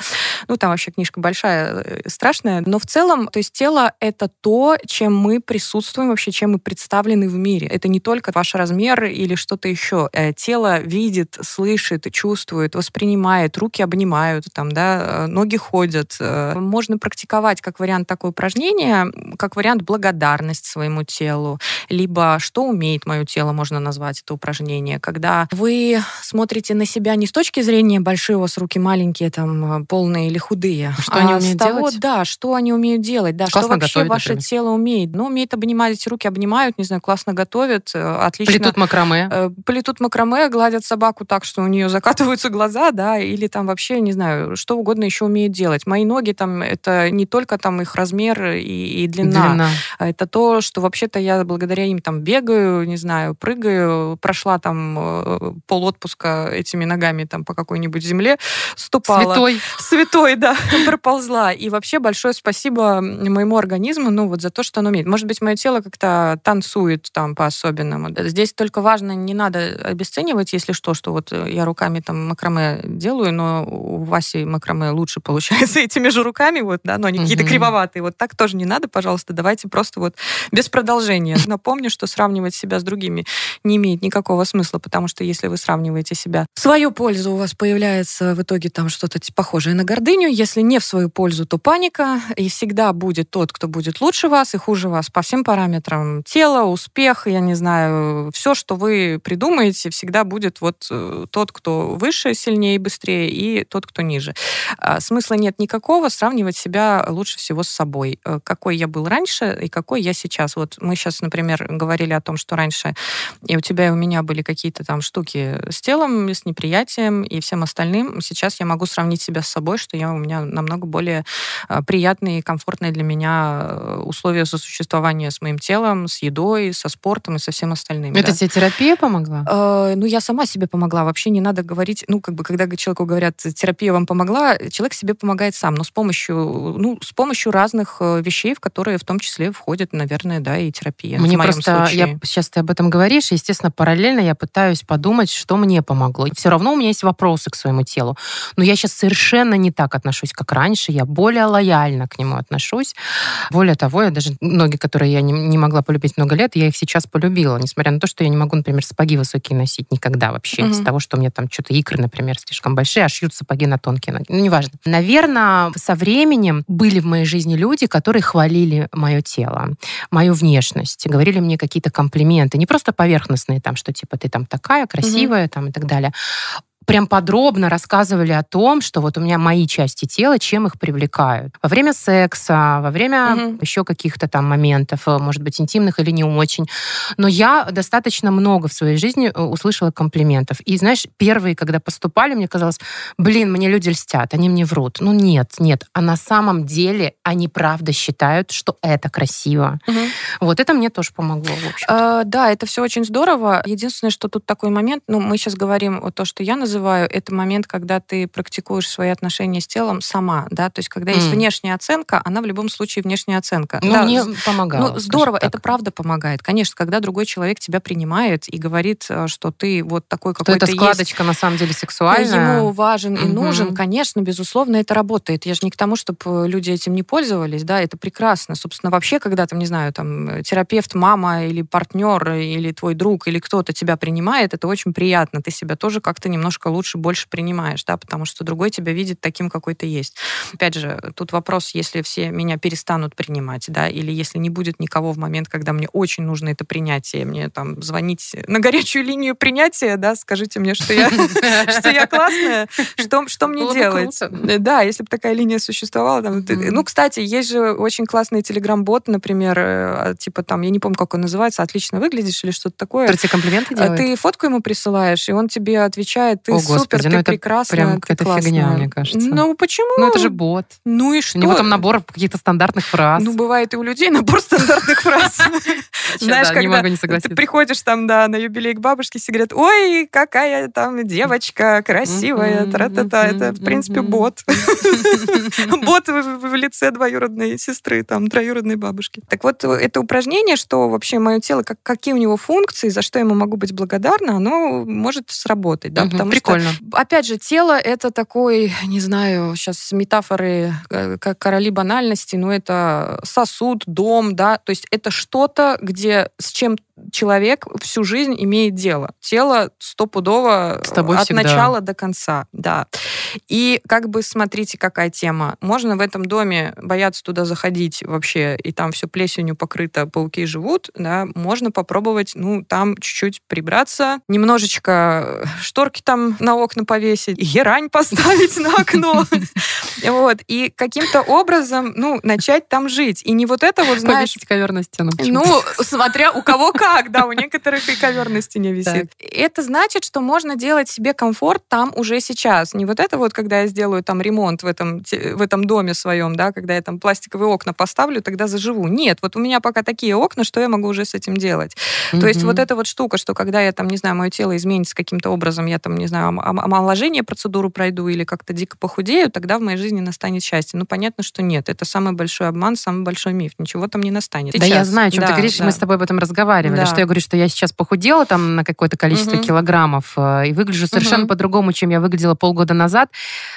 Ну, там вообще книжка большая, э, страшная. Но в целом, то есть тело — это то, чем мы присутствуем, вообще чем мы представлены в мире. Это не только ваш размер или что-то еще. Э, тело видит, слышит, чувствует, воспринимает, руки обнимают, там, да, э, ноги ходят. Можно практиковать как вариант такое упражнение, как вариант благодарность своему телу, либо что умеет мое тело, можно назвать это упражнение, когда вы смотрите на себя не с точки зрения большие у вас руки маленькие, там, полные или худые. Что а они умеют того, делать? Да, что они умеют делать, да, классно что вообще готовить, ваше например. тело умеет. Ну, умеет обнимать, эти руки обнимают, не знаю, классно готовят, э, отлично. Плетут макраме. Э, Плетут макраме, гладят собаку так, что у нее закатываются глаза, да, или там вообще, не знаю, что угодно еще умеют делать. Мои ноги там, это не только там их размер и, и длина, Длина. а это то, что вообще-то я благодаря им там бегаю, не знаю, прыгаю, прошла там э, пол отпуска этими ногами там по какой-нибудь земле, ступала. Святой. Святой, да, проползла. И вообще большое спасибо моему организму, ну, вот за то, что оно умеет. Может быть, мое тело как-то танцует там по-особенному. Здесь только важно, не надо обесценивать, если что, что вот я руками там макраме делаю, но у Васи макраме лучше получается этими же руками, вот, да, но они какие-то кривоватые. Вот так тоже не надо, пожалуйста, давайте просто вот без продолжения. Напомню, что сравнивать себя с другими не имеет никакого смысла, потому что если вы сравниваете себя в свою пользу, у вас появляется в итоге там что-то типа похожее на гордыню. Если не в свою пользу, то паника. И всегда будет тот, кто будет лучше вас и хуже вас по всем параметрам. Тело, успех, я не знаю, все, что вы придумаете, всегда будет вот э, тот, кто выше, сильнее и быстрее, и тот, кто ниже. А, Смысла нет никакого сравнивать себя лучше всего с собой. Э, Какой я был раньше и какой я сейчас. Вот мы сейчас, например, говорили о том, что раньше и у тебя, и у меня были какие-то там штуки с телом, с неприятием и всем остальным. Сейчас я могу сравнить себя с собой, что я, у меня намного более э, приятные и комфортные для меня э, условия сосуществования с моим телом, с едой, со спортом и со всем остальным. Это да. тебе терапия помогла? Э, Ну, я сама себе помогла. Вообще не надо говорить, ну, как бы, когда человеку говорят, терапия вам помогла, человек себе помогает сам, но с помощью, ну, с помощью разных э, вещей, в которые в том числе входит, наверное, да, и терапия. Мне просто, случае. я сейчас ты об этом говоришь, и, естественно, параллельно я пытаюсь подумать, что мне помогло. И все равно у меня есть вопросы к своему телу. Но я сейчас совершенно не так отношусь, как раньше. Я более лояльно к нему отношусь. Более того, я даже ноги, которые я не, не могла полюбить много лет, я их сейчас полюбила. Несмотря на то, что я не могу, например, сапоги высокие носить никогда вообще. Мгм. Из-за того, что у меня там что-то икры, например, слишком большие, а шьют сапоги на тонкие ноги. Ну, неважно. Наверное, со временем были в моей жизни люди, которые хвалили мое тело мою внешность, говорили мне какие-то комплименты, не просто поверхностные, там, что типа ты там такая красивая, там и так далее. Прям подробно рассказывали о том, что вот у меня мои части тела, чем их привлекают. Во время секса, во время Мгм. еще каких-то там моментов, э, может быть, интимных или не очень. Но я достаточно много в своей жизни э, услышала комплиментов. И, знаешь, первые, когда поступали, мне казалось, блин, мне люди льстят, они мне врут. Ну нет, нет. А на самом деле они правда считают, что это красиво. Мгм. Вот это мне тоже помогло, в. Э, Да, это все очень здорово. Единственное, что тут такой момент, ну, мы сейчас говорим о то, что я называю, это момент, когда ты практикуешь свои отношения с телом сама, да, то есть когда есть М. внешняя оценка, она в любом случае внешняя оценка. Ну, Да, мне помогало. Ну, здорово, так. это правда помогает. Конечно, когда другой человек тебя принимает и говорит, э, что ты вот такой, Что какой эта ты есть, складочка на самом деле сексуальная. ему важен и нужен, конечно, безусловно, это работает. Я же не к тому, чтобы люди этим не пользовались, да, это прекрасно. Собственно, вообще, когда там, не знаю, там, э, терапевт, мама или партнер, или твой друг, или кто-то тебя принимает, это очень приятно. Ты себя тоже как-то немножко лучше, больше принимаешь, да, потому что другой тебя видит таким, какой ты есть. Опять же, тут вопрос, если все меня перестанут принимать, да, или если не будет никого в момент, когда мне очень нужно это принятие, мне там звонить на горячую линию принятия, да, скажите мне, что я, что я классная, что, что мне делать? Да, если бы такая линия существовала. Там, ты-. Ну, кстати, есть же очень классный телеграм-бот, например, э, типа там, я не помню, как он называется, отлично выглядишь или что-то такое. Который тебе комплименты А делает? Ты фотку ему присылаешь, и он тебе отвечает, ты О, супер, Господи, ты ну прекрасная, прям какая-то фигня, мне кажется. Ну, почему? Ну, это же бот. Ну и что? У него там набор каких-то стандартных фраз. Ну, бывает и у людей набор стандартных фраз. Знаешь, когда ты приходишь там, да, на юбилей к бабушке, все говорят, ой, какая там девочка красивая, тра-та-та. Это, в принципе, бот. Бот в лице двоюродной сестры, там, троюродной бабушки. Так вот, это упражнение, что вообще мое тело, как, какие у него функции, за что ему могу быть благодарна, оно может сработать, да, потому Прикольно. что, опять же, тело это такой, не знаю, сейчас метафоры, э, как короли банальности, но это сосуд, дом, да, то есть это что-то, где с чем человек всю жизнь имеет дело. Тело стопудово С тобой от всегда. начала до конца, да. И как бы смотрите, какая тема. Можно в этом доме бояться туда заходить вообще, и там все плесенью покрыто, пауки живут, да. Можно попробовать, ну, там чуть-чуть прибраться, немножечко шторки там на окна повесить, герань поставить на окно. Вот. И каким-то образом, ну, начать там жить. И не вот это вот, знаешь... Повесить ковер на стену. Ну, смотря у кого как так, да, у некоторых и ковер на стене висит. Это значит, что можно делать себе комфорт там уже сейчас. Не вот это вот, когда я сделаю там ремонт в этом, в этом доме своем, да, когда я там пластиковые окна поставлю, тогда заживу. Нет, вот у меня пока такие окна, что я могу уже с этим делать? Mm-hmm. То есть вот эта вот штука, что когда я там, не знаю, мое тело изменится каким-то образом, я там, не знаю, омоложение процедуру пройду или как-то дико похудею, тогда в моей жизни настанет счастье. Ну, понятно, что нет. Это самый большой обман, самый большой миф. Ничего там не настанет. Да, я знаю, о чем да, ты говоришь. Да. Мы с тобой об этом разговаривали да. что я говорю, что я сейчас похудела там на какое-то количество угу. килограммов э, и выгляжу совершенно угу. по-другому, чем я выглядела полгода назад.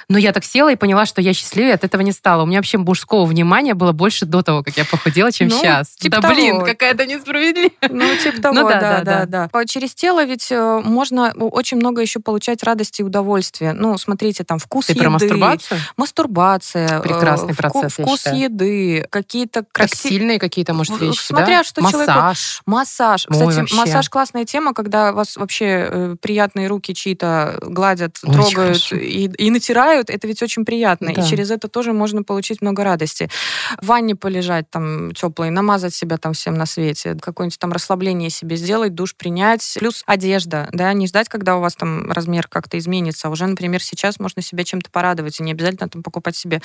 Но я так села и поняла, что я счастливее от этого не стала. У меня вообще мужского внимания было больше до того, как я похудела, чем ну, сейчас. Типа да того. блин, какая-то несправедливость. Ну, типа того, ну, да, да, да, да, да. Через тело ведь э, можно очень много еще получать радости и удовольствия. Ну, смотрите, там вкус Ты еды. про мастурбацию? Мастурбация. Э, Прекрасный процесс, Вкус еды, какие-то красивые... Тактильные какие-то, может, вещи, Смотря да? что Массаж. человеку... Массаж. Кстати, вообще. массаж классная тема, когда вас вообще э, приятные руки чьи-то гладят, очень трогают и, и натирают. Это ведь очень приятно. Да. И через это тоже можно получить много радости. В ванне полежать там теплой, намазать себя там всем на свете, какое-нибудь там расслабление себе сделать, душ принять. Плюс одежда, да, не ждать, когда у вас там размер как-то изменится. Уже, например, сейчас можно себя чем-то порадовать, и не обязательно там покупать себе...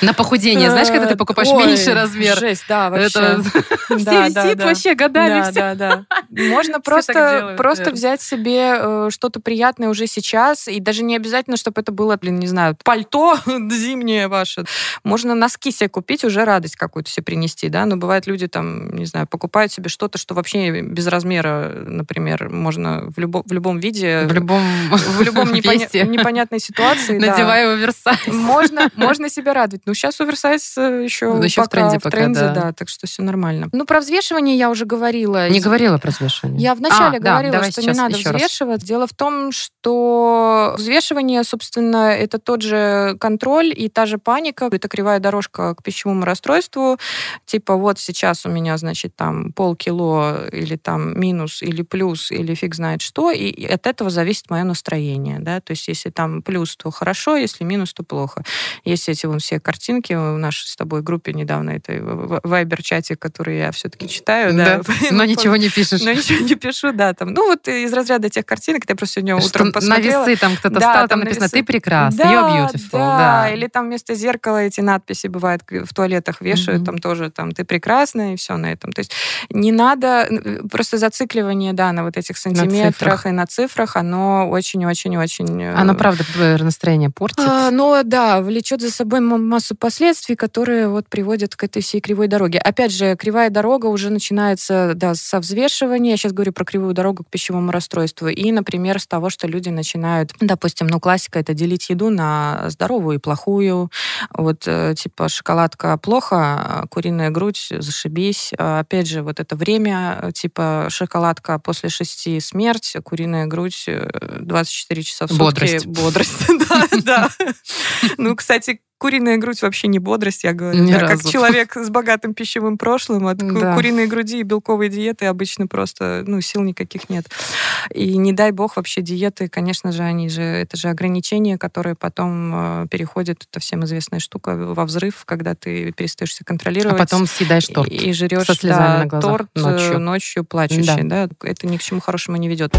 На похудение, знаешь, когда ты покупаешь Ой, меньше размер. Жесть, да, вообще. Это... Все висит вообще годами. Да, да, да. Можно просто, просто взять себе э, что-то приятное уже сейчас, и даже не обязательно, чтобы это было, блин, не знаю, пальто зимнее ваше. Можно носки себе купить, уже радость какую-то себе принести, да, но бывает люди там, не знаю, покупают себе что-то, что вообще без размера, например, можно в, любо, в любом виде... В любом В любом непоня- непонятной ситуации. Надевая да. оверсайз. Можно, можно себя радовать. Ну, сейчас оверсайз еще, ну, еще пока в тренде, в тренде пока, да. да, так что все нормально. Ну, про взвешивание я уже говорила. Не говорила про взвешивание. Я вначале а, говорила, да, что не надо взвешивать. Раз. Дело в том, что взвешивание, собственно, это тот же контроль и та же паника. Это кривая дорожка к пищевому расстройству. Типа вот сейчас у меня, значит, там полкило или там минус или плюс или фиг знает что. И от этого зависит мое настроение. Да? То есть если там плюс, то хорошо, если минус, то плохо. Есть эти вон все картинки в нашей с тобой группе недавно, этой вайбер-чате, который я все-таки читаю. Да, да. но ничего не пишешь. Но ничего не пишу, да. Там. Ну вот из разряда тех картинок, я просто сегодня утром что посмотрела. На весы там кто-то да, стал, там написано «Ты прекрасна», да, «You're beautiful». Да. да, или там вместо зеркала эти надписи бывают в туалетах вешают, mm-hmm. там тоже там «Ты прекрасна» и все на этом. То есть не надо, просто зацикливание, да, на вот этих сантиметрах на и на цифрах, оно очень-очень-очень... Э, оно, правда, настроение портит? А, ну, да, влечет за собой массу последствий, которые вот приводят к этой всей кривой дороге. Опять же, кривая дорога уже начинается, да, со взвешивания. Я сейчас говорю про кривую дорогу к пищевому расстройству. И, например, с того, что люди начинают, допустим, ну, классика это делить еду на здоровую и плохую. Вот, э, типа, шоколадка плохо, а куриная грудь зашибись. А, опять же, вот это время, типа, шоколадка после шести смерть, куриная грудь 24 э, часа в сутки. Бодрость. Бодрость, да, да. Ну, кстати, куриная грудь вообще не бодрость, я говорю. Ни да, разу. Как человек с богатым пищевым прошлым, от да. куриной груди и белковой диеты обычно просто ну, сил никаких нет. И не дай бог вообще диеты, конечно же, они же, это же ограничения, которые потом э, переходят, это всем известная штука, во взрыв, когда ты перестаешь себя контролировать. А потом съедаешь торт. И, и жрешь со да, на глазах торт э, ночью, ночью плачущий. Да. Да? Это ни к чему хорошему не ведет.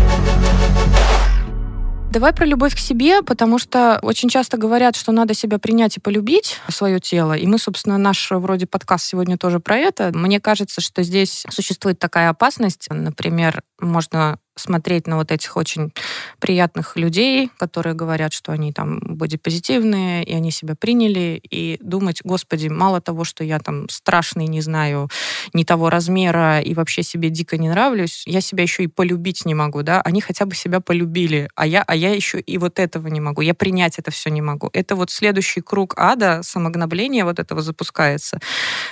Давай про любовь к себе, потому что очень часто говорят, что надо себя принять и полюбить, свое тело. И мы, собственно, наш вроде подкаст сегодня тоже про это. Мне кажется, что здесь существует такая опасность. Например, можно смотреть на вот этих очень приятных людей, которые говорят, что они там бодипозитивные, и они себя приняли, и думать, господи, мало того, что я там страшный, не знаю, не того размера и вообще себе дико не нравлюсь, я себя еще и полюбить не могу, да, они хотя бы себя полюбили, а я, а я еще и вот этого не могу, я принять это все не могу. Это вот следующий круг ада, самогнобления вот этого запускается,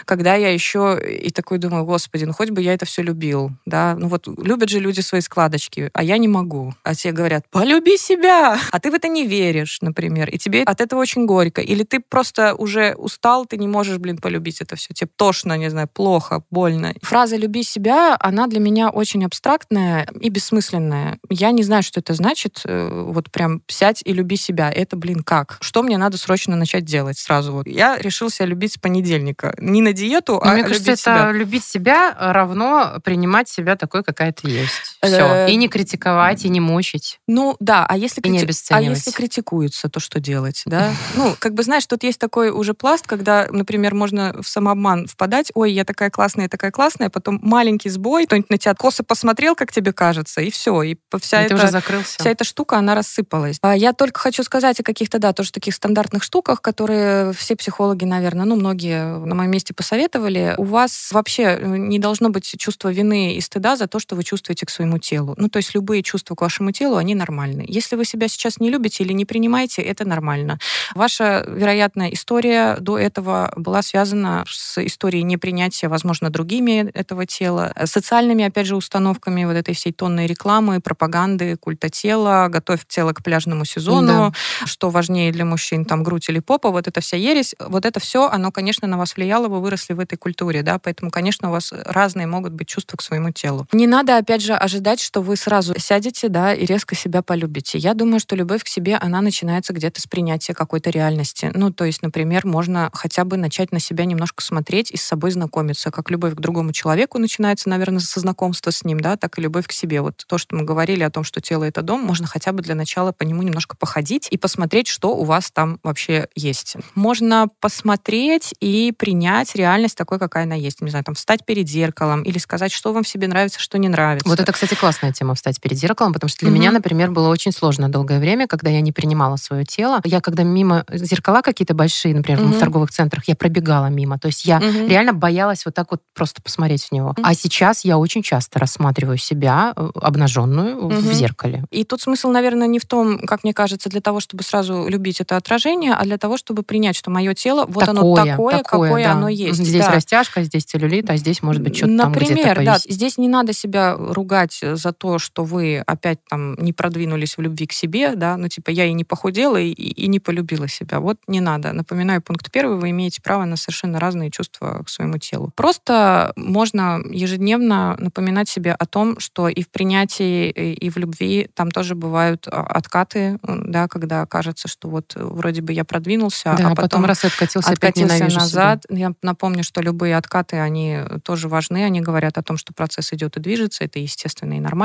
когда я еще и такой думаю, господи, ну хоть бы я это все любил, да, ну вот любят же люди свои складочки, а я не могу. А те говорят, полюби себя, а ты в это не веришь, например, и тебе от этого очень горько, или ты просто уже устал, ты не можешь, блин, полюбить это все, тебе тошно, не знаю, плохо, больно. Фраза «люби себя», она для меня очень абстрактная и бессмысленная. Я не знаю, что это значит, э, вот прям сядь и люби себя. Это, блин, как? Что мне надо срочно начать делать сразу? Вот. Я решил себя любить с понедельника. Не на диету, Но а мне кажется, любить это себя. любить себя равно принимать себя такой, какая ты есть. Все. Э, И не критиковать, и не мучить. Ну да, а если, крити- а если критикуются, то что делать, да? Ну, как бы, знаешь, тут есть такой уже пласт, когда, например, можно в самообман впадать, ой, я такая классная, я такая классная, потом маленький сбой, кто-нибудь на тебя косо посмотрел, как тебе кажется, и все, и вся И эта уже закрылся. вся эта штука, она рассыпалась. А Я только хочу сказать о каких-то, да, тоже таких стандартных штуках, которые все психологи, наверное, ну, многие на моем месте посоветовали. У вас вообще э, не должно быть чувства вины и стыда за то, что вы чувствуете к своему телу. Ну, то есть любые чувства к вашему телу, они нормальны. Если вы себя сейчас не любите или не принимаете, это нормально. Ваша, вероятно, история до этого была связана с историей непринятия, возможно, другими этого тела, э, социальными, опять же, установками вот этой всей тонной рекламы, пропаганды, культа тела, готовь тело к пляжному сезону, что важнее для мужчин, там, грудь или попа, вот эта вся ересь, вот это все, оно, конечно, на вас влияло, вы выросли в этой культуре, да, поэтому, конечно, у вас разные могут быть чувства к своему телу. Не надо, опять же, ожидать, что вы сразу сядете, да, и резко себя полюбите. Я думаю, что любовь к себе, она начинается где-то с принятия какой-то реальности. Ну, то есть, например, можно хотя бы начать на себя немножко смотреть и с собой знакомиться. Как любовь к другому человеку начинается, наверное, со знакомства с ним, да, так и любовь к себе. Вот то, что мы говорили о том, что тело — это дом, можно хотя бы для начала по нему немножко походить и посмотреть, что у вас там вообще есть. Можно посмотреть и принять реальность такой, какая она есть. Не знаю, там, встать перед зеркалом или сказать, что вам в себе нравится, что не нравится. Вот это, кстати, классная тема встать перед зеркалом, потому что для Мгм. меня, например, было очень сложно долгое время, когда я не принимала свое тело. Я когда мимо зеркала какие-то большие, например, Мгм. в торговых центрах, я пробегала мимо. То есть я Мгм. реально боялась вот так вот просто посмотреть в него. Мгм. А сейчас я очень часто рассматриваю себя э, обнаженную в Мгм. зеркале. И тут смысл, наверное, не в том, как мне кажется, для того, чтобы сразу любить это отражение, а для того, чтобы принять, что мое тело, вот оно такое, какое да. оно есть. Здесь да. растяжка, здесь целлюлит, а здесь может быть что-то там где-то Например, да, здесь не надо себя ругать за то, что вы опять там не продвинулись в любви к себе, да, ну типа я и не похудела, и, и не полюбила себя. Вот не надо. Напоминаю, пункт первый, вы имеете право на совершенно разные чувства к своему телу. Просто можно ежедневно напоминать себе о том, что и в принятии, и в любви там тоже бывают а, откаты, да, когда кажется, что вот э, вроде бы я продвинулся, Да, а а потом раз и откатился, опять откатился ненавижу себя. назад. Я напомню, что любые откаты, они тоже важны. Они говорят о том, что процесс идет и движется. Это естественно и нормально.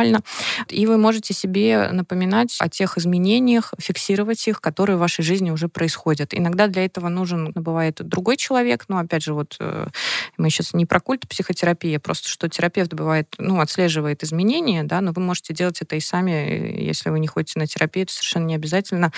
И вы можете себе напоминать о тех изменениях, фиксировать их, которые в вашей жизни уже происходят. Иногда для этого нужен, бывает, другой человек. Но, опять же, вот э, мы сейчас не про культ психотерапии, а просто что терапевт бывает, ну, отслеживает изменения, да, но вы можете делать это и сами, если вы не ходите на терапию, это совершенно не обязательно.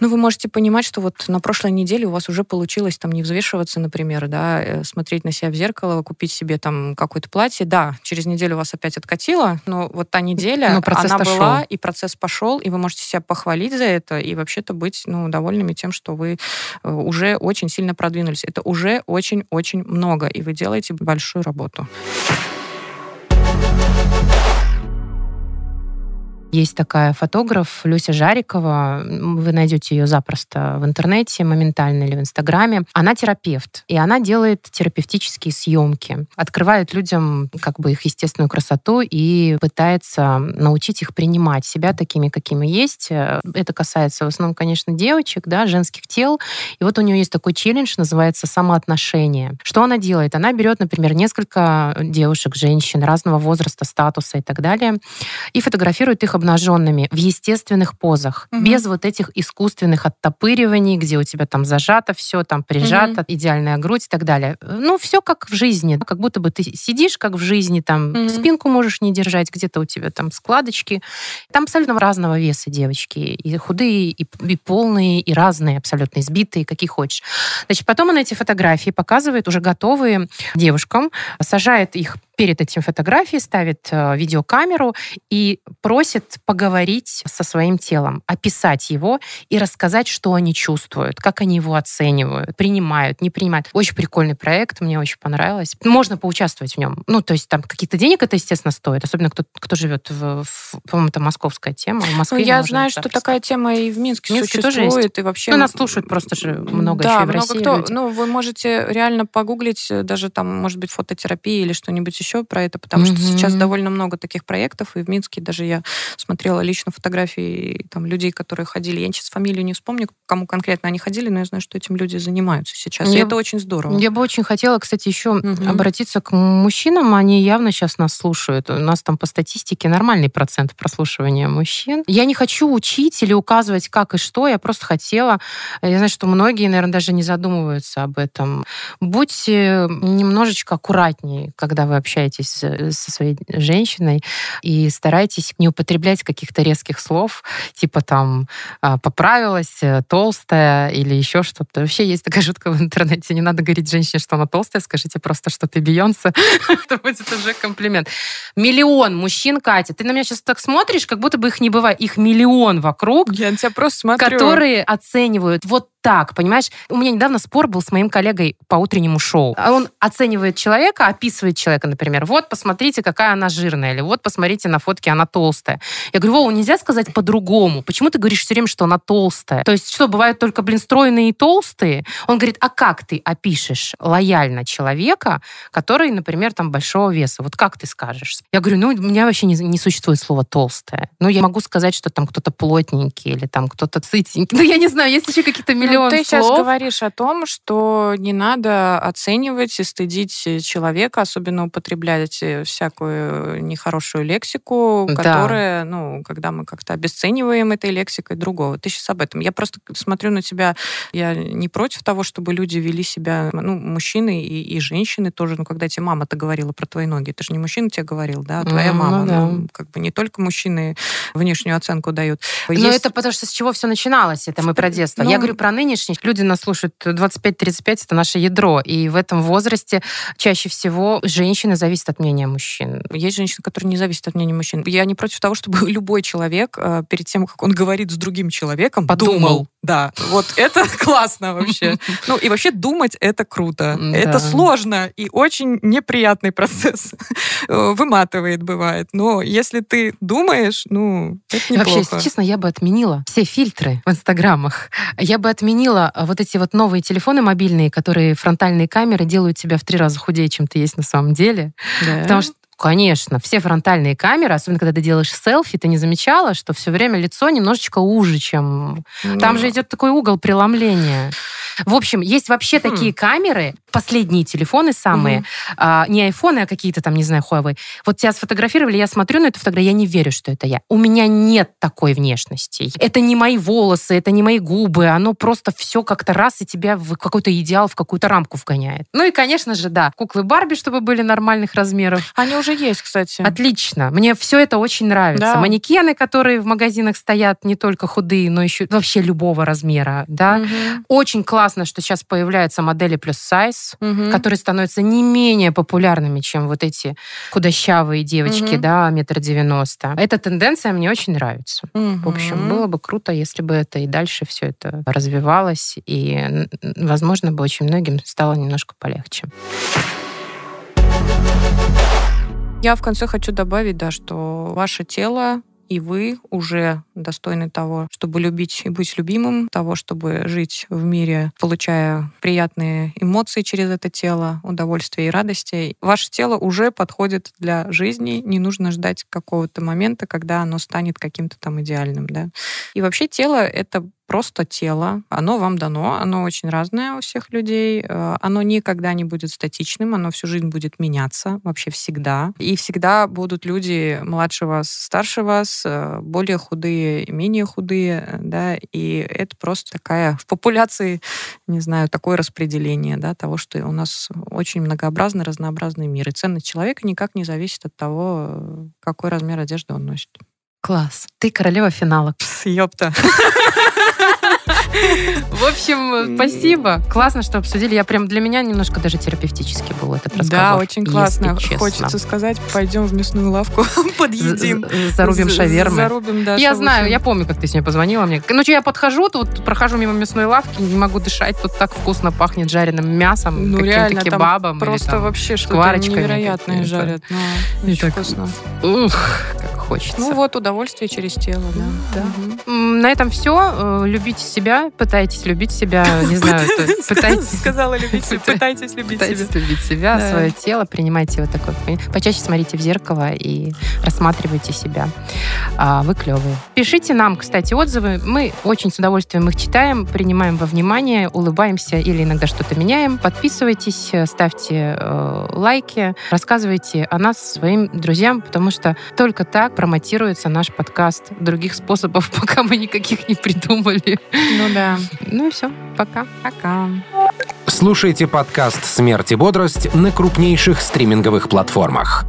Ну, вы можете понимать, что вот на прошлой неделе у вас уже получилось там не взвешиваться, например, да, э, смотреть на себя в зеркало, купить себе там какое-то платье. Да, через неделю вас опять откатило, но вот та неделя, Но процесс-то она была, шел. и процесс пошел, и вы можете себя похвалить за это, и вообще-то быть, ну, довольными тем, что вы э, уже очень сильно продвинулись. Это уже очень-очень много, и вы делаете большую работу. Есть такая фотограф Люся Жарикова. Вы найдете ее запросто в интернете, моментально или в Инстаграме. Она терапевт, и она делает терапевтические съемки. Открывает людям как бы их естественную красоту и пытается научить их принимать себя такими, какими есть. Это касается в основном, конечно, девочек, да, женских тел. И вот у нее есть такой челлендж, называется самоотношение. Что она делает? Она берет, например, несколько девушек, женщин разного возраста, статуса и так далее, и фотографирует их обнаженными в естественных позах, угу. без вот этих искусственных оттопыриваний, где у тебя там зажато все, там прижато, угу. идеальная грудь и так далее. Ну, все как в жизни, как будто бы ты сидишь как в жизни, там угу. спинку можешь не держать, где-то у тебя там складочки. Там абсолютно разного веса девочки, и худые, и, и полные, и разные, абсолютно избитые, какие хочешь. Значит, потом он эти фотографии показывает уже готовые девушкам, сажает их перед этим фотографией, ставит э, видеокамеру и просит поговорить со своим телом, описать его и рассказать, что они чувствуют, как они его оценивают, принимают, не принимают. Очень прикольный проект, мне очень понравилось. Можно поучаствовать в нем. Ну, то есть там какие-то денег это, естественно, стоит, особенно кто, кто живет в, в по-моему, это московская тема. В Москве ну, я знаю, что такая тема и в Минске, Минске существует, тоже есть. и вообще... Ну, нас слушают просто же много да, еще и в много России кто. Люди. Ну, вы можете реально погуглить э, даже там, может быть, фототерапия или что-нибудь еще еще про это, потому mm-hmm. что сейчас довольно много таких проектов, и в Минске даже я смотрела лично фотографии там людей, которые ходили. Я сейчас фамилию не вспомню, кому конкретно они ходили, но я знаю, что этим люди занимаются сейчас. Я, и это очень здорово. Я бы очень хотела, кстати, еще mm-hmm. обратиться к мужчинам. Они явно сейчас нас слушают. У нас там по статистике нормальный процент прослушивания мужчин. Я не хочу учить или указывать, как и что. Я просто хотела... Я знаю, что многие, наверное, даже не задумываются об этом. Будьте немножечко аккуратнее, когда вы общаетесь общаетесь со своей женщиной и старайтесь не употреблять каких-то резких слов, типа там а, поправилась, э, толстая или еще что-то. Вообще есть такая шутка в интернете. Не надо говорить женщине, что она толстая, скажите просто, что ты Бейонсе. Это будет уже комплимент. Миллион мужчин, Катя. Ты на меня сейчас так смотришь, как будто бы их не бывает. Их миллион вокруг. Я на тебя просто смотрю. Которые оценивают вот так, понимаешь? У меня недавно спор был с моим коллегой по утреннему шоу. Он оценивает человека, описывает человека, например. Вот, посмотрите, какая она жирная. Или вот, посмотрите на фотке, она толстая. Я говорю, Вова, нельзя сказать по-другому. Почему ты говоришь все время, что она толстая? То есть что, бывают только, блин, стройные и толстые? Он говорит, а как ты опишешь лояльно человека, который, например, там большого веса? Вот как ты скажешь? Я говорю, ну, у меня вообще не, не существует слова толстая. Ну, я могу сказать, что там кто-то плотненький или там кто-то цитенький. Ну, я не знаю, есть еще какие-то миллион ну, ты слов. сейчас говоришь о том, что не надо оценивать и стыдить человека, особенно употреблять э, всякую нехорошую лексику, да. которая, ну, когда мы как-то обесцениваем этой лексикой другого. Ты сейчас об этом. Я просто смотрю на тебя, я не против того, чтобы люди вели себя, ну, мужчины и, и женщины тоже, ну, когда тебе мама-то говорила про твои ноги, это же не мужчина тебе говорил, да, а твоя mm, мама. Ну, да. ну, как бы не только мужчины внешнюю оценку дают. Но Есть... это потому что с чего все начиналось, это мы про детство. Ну, я говорю про нынешних. Люди нас слушают 25-35, это наше ядро. И в этом возрасте чаще всего женщины зависят от мнения мужчин. Есть женщины, которые не зависят от мнения мужчин. Я не против того, чтобы любой человек э, перед тем, как он говорит с другим человеком, подумал. Думал. Да, вот это классно вообще. Ну и вообще думать это круто. Это сложно и очень неприятный процесс. Э, выматывает бывает. Но если ты думаешь, ну, это неплохо. Вообще, если честно, я бы отменила все фильтры в инстаграмах. Я бы отменила а, вот эти вот новые телефоны мобильные, которые фронтальные камеры делают тебя в три раза худее, чем ты есть на самом деле. Да. Потому что Конечно, все фронтальные камеры, особенно когда ты делаешь селфи, ты не замечала, что все время лицо немножечко уже, чем... Mm. Там же идет такой угол преломления. В общем, есть вообще mm. такие камеры, последние телефоны самые, mm а, не айфоны, а какие-то там, не знаю, Huawei. Вот тебя сфотографировали, я смотрю на эту фотографию, я не верю, что это я. У меня нет такой внешности. Это не мои волосы, это не мои губы, оно просто все как-то раз и тебя в какой-то идеал, в какую-то рамку вгоняет. Ну и, конечно же, да, куклы Барби, чтобы были нормальных размеров. Они уже есть, кстати. Отлично. Мне все это очень нравится. Да. Манекены, которые в магазинах стоят, не только худые, но еще вообще любого размера, да. Угу. Очень классно, что сейчас появляются модели плюс сайз, угу. которые становятся не менее популярными, чем вот эти худощавые девочки, угу. да, метр девяносто. Эта тенденция мне очень нравится. Угу. В общем, было бы круто, если бы это и дальше все это развивалось, и, возможно, бы очень многим стало немножко полегче. Я в конце хочу добавить, да, что ваше тело и вы уже достойны того, чтобы любить и быть любимым, того, чтобы жить в мире, получая приятные эмоции через это тело, удовольствие и радости. Ваше тело уже подходит для жизни, не нужно ждать какого-то момента, когда оно станет каким-то там идеальным, да. И вообще тело — это просто тело. Оно вам дано, оно очень разное у всех людей. Э, оно никогда не будет статичным, оно всю жизнь будет меняться, вообще всегда. И всегда будут люди младше вас, старше вас, э, более худые, менее худые, да, и это просто такая в популяции, не знаю, такое распределение, да, того, что у нас очень многообразный, разнообразный мир. И ценность человека никак не зависит от того, какой размер одежды он носит. Класс. Ты королева финала. Ёпта. В общем, спасибо. Классно, что обсудили. Я прям для меня немножко даже терапевтически был этот разговор. Да, очень классно. Хочется сказать, пойдем в мясную лавку, подъедим. Зарубим шавермы. Зарубим, да. Я знаю, я помню, как ты с ней позвонила мне. Ну, что я подхожу, тут прохожу мимо мясной лавки, не могу дышать, тут так вкусно пахнет жареным мясом, ну, каким-то кебабом. Просто вообще что-то невероятное жарят. Ну, очень вкусно. Ух, как хочется. Ну вот, удовольствие через тело, да. да. На этом все. Э, любите себя, пытайтесь любить себя, не знаю, пытайтесь... Сказала любить себя, пытайтесь любить себя. Пытайтесь любить себя, свое тело, принимайте вот такое. Почаще смотрите в зеркало и рассматривайте себя. А, вы клевые. Пишите нам, кстати, отзывы. Мы очень с удовольствием их читаем, принимаем во внимание, улыбаемся или иногда что-то меняем. Подписывайтесь, ставьте э, лайки, рассказывайте о нас своим друзьям, потому что только так промотируется наш подкаст. Других способов пока мы никаких не придумали. Ну да. Ну и все. Пока. Пока. Слушайте подкаст «Смерть и бодрость» на крупнейших стриминговых платформах.